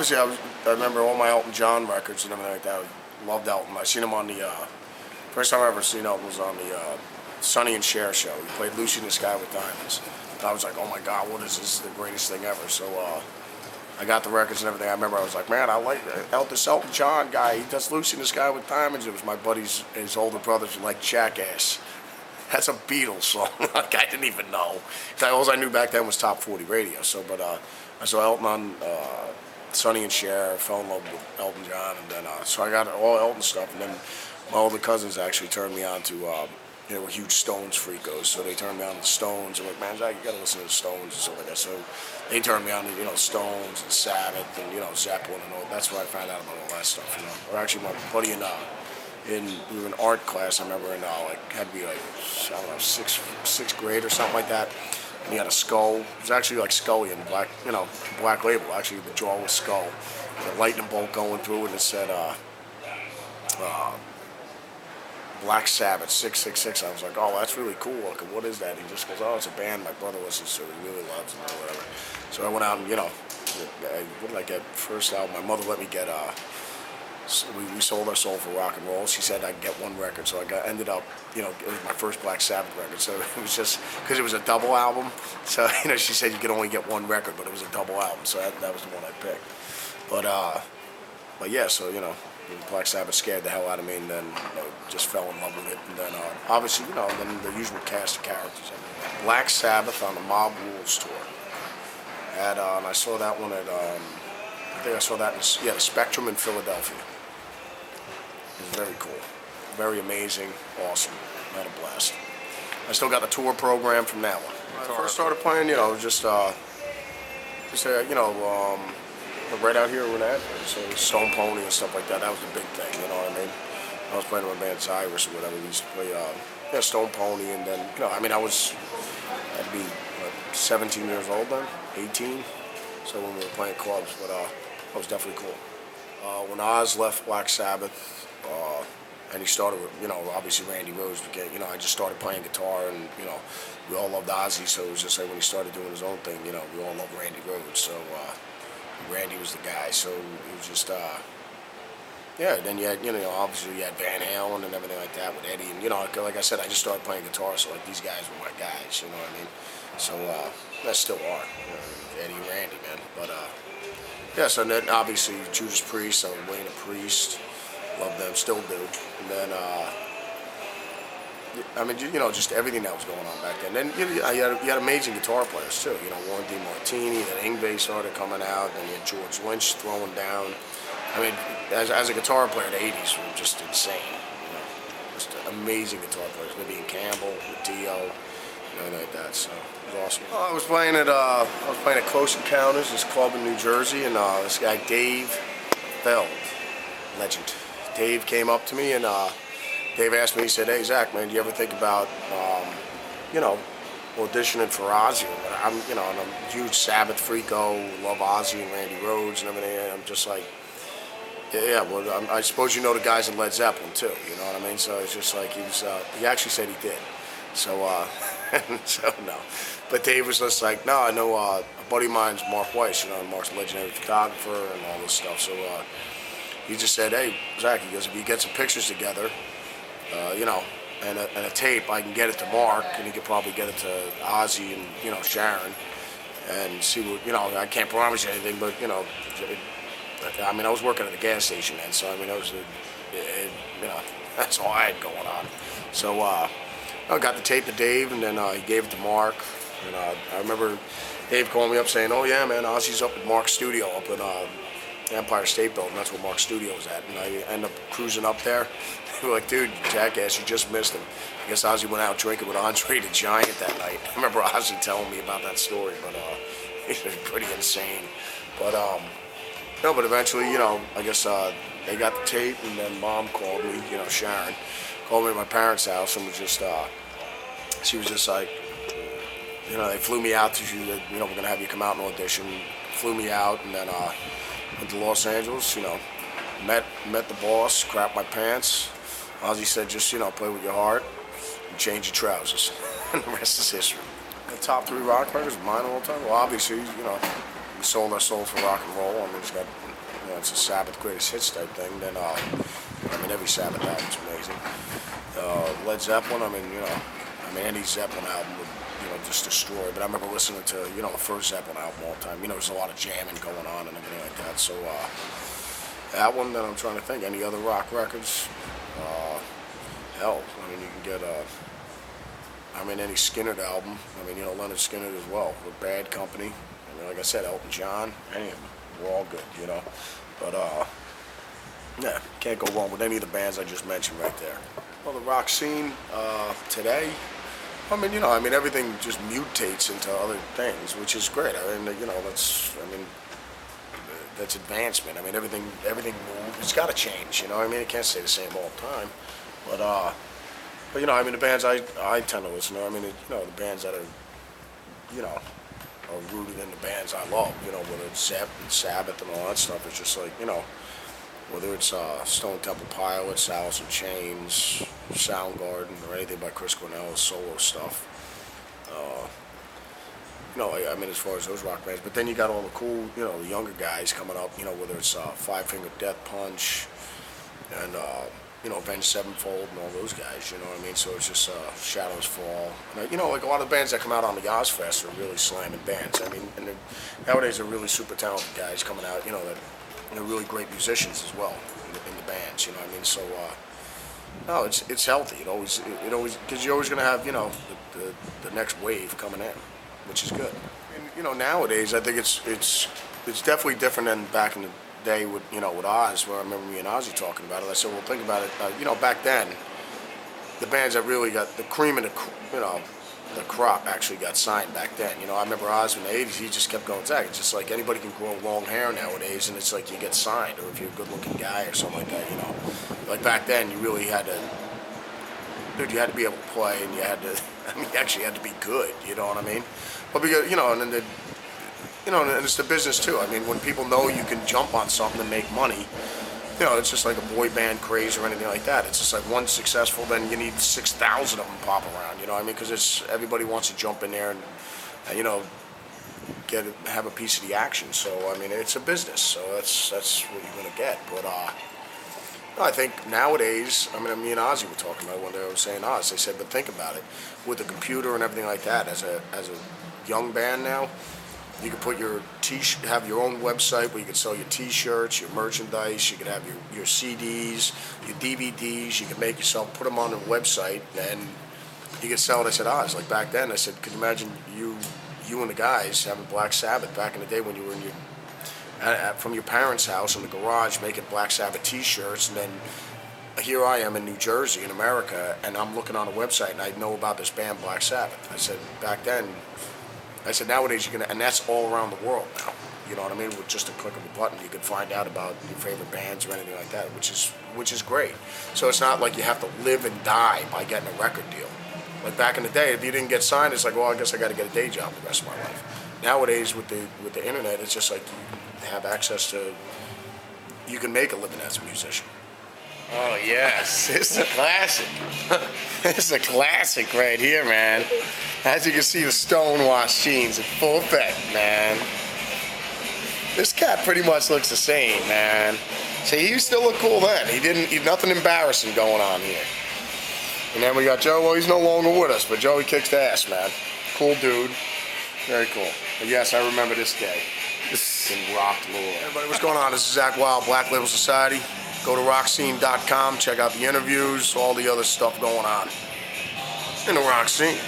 obviously, I, was, I remember all my Elton John records and everything like that. I loved Elton. I seen him on the uh, first time I ever seen Elton was on the uh, Sonny and Cher show. He played Lucy in the Sky with Diamonds. And I was like, oh my God, what is this? This is the greatest thing ever. So uh, I got the records and everything. I remember I was like, man, I like Elton, Elton John guy. He does Lucy in the Sky with Diamonds. It was my buddy's, his older brothers like Jackass. That's a Beatles song. I didn't even know. All I knew back then was top 40 radio. So, but uh, I saw Elton on uh, Sonny and Cher. Fell in love with Elton John, and then uh, so I got all Elton stuff. And then my older cousins actually turned me on to. Uh, they were huge Stones freakos, so they turned me on to the Stones. I'm like, man, Zakk, you gotta listen to the Stones and stuff like that. So they turned me on to, you know, Stones and Sabbath and, you know, Zeppelin and all. That's where I found out about all that stuff, you know. Or actually, my buddy in uh, in we were in art class. I remember in uh, like had to be like I don't know sixth sixth grade or something like that. And he had a skull. It was actually like Scully in black, you know, black label. Actually, the jaw was skull. The lightning bolt going through it. It said uh, uh, Black Sabbath 666. I was like, oh, that's really cool. Like, what is that? He just goes, oh, it's a band my brother listens to. He really loves them or whatever. So I went out and you know, what did I get? First album, my mother let me get. Uh, we, we sold our soul for rock and roll. She said I'd get one record, so I got ended up, you know, it was my first Black Sabbath record. So it was just because it was a double album. So you know, she said you could only get one record, but it was a double album, so that, that was the one I picked. But uh, but yeah, so you know, Black Sabbath scared the hell out of me, and then you know, just fell in love with it. And then uh, obviously, you know, then the usual cast of characters. Black Sabbath on the Mob Rules tour. At, uh, and I saw that one at, um, I think I saw that in yeah, the Spectrum in Philadelphia. Very cool, very amazing, awesome. I had a blast. I still got the tour program from that one. When I first started playing, you know, just, uh, just uh, you know, um, right out here in that, so Stone Pony and stuff like that. That was the big thing, you know what I mean? I was playing with my band Zyris or whatever. We used to play, uh, yeah, Stone Pony, and then, you know, I mean, I was, I'd be what, 17 years old then, 18. So when we were playing clubs, but uh, that was definitely cool. Uh, when Oz left Black Sabbath, uh, and he started with, you know, obviously Randy Rhoads became, you know, I just started playing guitar and, you know, we all loved Ozzy, so it was just like when he started doing his own thing, you know, we all loved Randy Rhoads, so uh, Randy was the guy, so it was just, uh, yeah, then you had, you know, obviously you had Van Halen and everything like that with Eddie, and, you know, like I said, I just started playing guitar, so like these guys were my guys, you know what I mean? So, uh, that still are, you know, Eddie and Randy, man, but, uh, yeah, so then obviously Judas Priest, so Wayne a Priest, love them, still do. And then, uh, I mean, you know, just everything that was going on back then. Then you, you, had, you had amazing guitar players too. You know, Warren DeMartini, then Yngwie started coming out, and then you had George Lynch throwing down. I mean, as, as a guitar player, the '80s were just insane. You know, just amazing guitar players. Vivian Campbell, Dio, you know, like that. So it was awesome. Oh, I was playing at uh, I was playing at Close Encounters, this club in New Jersey, and uh, this guy Dave Feld, legend. Dave came up to me and uh, Dave asked me, he said, hey, Zakk, man, do you ever think about, um, you know, auditioning for Ozzy? I'm, you know, I'm a huge Sabbath freako, love Ozzy and Randy Rhoads and everything. And I'm just like, yeah, well, I'm, i suppose you know the guys in Led Zeppelin too. You know what I mean? So it's just like he was. Uh, he actually said he did. So, uh, so no. But Dave was just like, no, I know uh, a buddy of mine's Mark Weiss. You know, Mark's legendary photographer and all this stuff. So uh, he just said, hey, Zakk, he goes, if you get some pictures together, uh, you know, and a, and a, tape, I can get it to Mark, and he could probably get it to Ozzy and you know Sharon, and see what you know. I can't promise you anything, but you know, it, I mean, I was working at a gas station then, so I mean, I was, it, you know, that's all I had going on. So uh, I got the tape to Dave, and then uh, he gave it to Mark, and uh, I remember Dave calling me up saying, "Oh yeah, man, Ozzy's up at Mark's studio up in." Empire State Building. That's where Mark's studio was at. And I end up cruising up there. They were like, dude, jackass, you just missed him. I guess Ozzy went out drinking with Andre the Giant that night. I remember Ozzy telling me about that story, but uh, it was pretty insane. But um, no, but eventually, you know, I guess uh, they got the tape, and then Mom called me, you know, Sharon, called me at my parents' house, and was just, uh, she was just like, you know, they flew me out to, you, you know, we're gonna have you come out and audition. Flew me out, and then uh, went to Los Angeles, you know, met met the boss, crapped my pants. Ozzy said, just, you know, play with your heart and change your trousers. and the rest is history. The top three rock records, mine all the time. Well, obviously, you know, we sold our soul for rock and roll. I mean, it's got you know, it's a Sabbath greatest hits type thing, then uh, I mean every Sabbath album's amazing. Uh, Led Zeppelin, I mean you know, I mean any Zeppelin album would you know just destroy. But I remember listening to you know the first Zeppelin album all the time. You know, there's a lot of jamming going on and everything like that. So uh, that one, then I'm trying to think. Any other rock records? Uh, hell, I mean you can get uh, I mean any Skynyrd album. I mean you know Lynyrd Skynyrd as well. With Bad Company. I mean like I said, Elton John. Any of them. We're all good, you know. But uh, yeah, can't go wrong with any of the bands I just mentioned right there. Well, the rock scene uh, today. I mean, you know, I mean, everything just mutates into other things, which is great. I mean, you know, that's, I mean, that's advancement. I mean, everything, everything, it's got to change. You know, I mean, it can't stay the same all the time. But, uh, but you know, I mean, the bands I, I tend to listen to. I mean, you know, the bands that are, you know, are rooted in the bands I love. You know, whether it's Zep and Sabbath and all that stuff. It's just like, you know, whether it's uh, Stone Temple Pilots, Alice in Chains, Soundgarden, or anything by Chris Cornell, solo stuff. Uh, you know, I, I, mean, as far as those rock bands, but then you got all the cool, you know, the younger guys coming up. You know, whether it's uh, Five Finger Death Punch and uh, you know, Avenged Sevenfold and all those guys. You know what I mean? So it's just uh, Shadows Fall. And, you know, like a lot of the bands that come out on the Ozzfest are really slamming bands. I mean, and nowadays they're really super talented guys coming out. You know that they're really great musicians as well in the, in the bands. You know what I mean? So. Uh, no, it's it's healthy. It always it, it always because you're always going to have you know the, the, the next wave coming in, which is good. And you know nowadays I think it's it's it's definitely different than back in the day with you know with Oz, where I remember me and Ozzy talking about it. I said, well, think about it. Uh, you know, back then, the bands that really got the cream of the you know the crop actually got signed back then. You know, I remember Oz in the '80s. He just kept going. Zakk, it's just like anybody can grow long hair nowadays, and it's like you get signed, or if you're a good-looking guy or something like that. You know, like back then, you really had to. Dude, you had to be able to play, and you had to. I mean, you actually had to be good. You know what I mean? But because you know, and then the you know, and it's the business too. I mean, when people know you can jump on something and make money, you know, it's just like a boy band craze or anything like that. It's just like one successful, then you need six thousand of them pop around. You know I mean? Because it's everybody wants to jump in there and, you know, get have a piece of the action. So I mean, it's a business. So that's that's what you're gonna get. But uh, I think nowadays, I mean, me and Ozzy were talking about it one day. I was saying Oz. They said, but think about it, with the computer and everything like that. As a as a young band now, you can put your t have your own website where you can sell your T-shirts, your merchandise. You can have your, your CDs, your DVDs. You can make yourself put them on a website, and you can sell it. I said, ah, it's like back then. I said, could you imagine you you and the guys having Black Sabbath back in the day when you were in your from your parents' house in the garage making Black Sabbath T-shirts, and then here I am in New Jersey in America, and I'm looking on a website and I know about this band Black Sabbath. I said back then I said nowadays you can, and that's all around the world now. You know what I mean? With just a click of a button, you can find out about your favorite bands or anything like that, which is which is great. So it's not like you have to live and die by getting a record deal. Like back in the day, if you didn't get signed, it's like, well, I guess I got to get a day job the rest of my life. Nowadays, with the with the internet, it's just like you have access to. You can make a living as a musician. Oh yes, it's a classic. it's a classic right here, man. As you can see, the stonewashed jeans in full effect, man. This cat pretty much looks the same, man. See, he still look cool then. He didn't. He, nothing embarrassing going on here. And then we got Joe. Well, he's no longer with us, but Joey kicks the ass, man. Cool dude. Very cool. But yes, I remember this day. This in rock lore. Everybody, what's going on? This is Zakk Wylde, Black Label Society. Go to rockscene.com, check out the interviews, all the other stuff going on in the rock scene.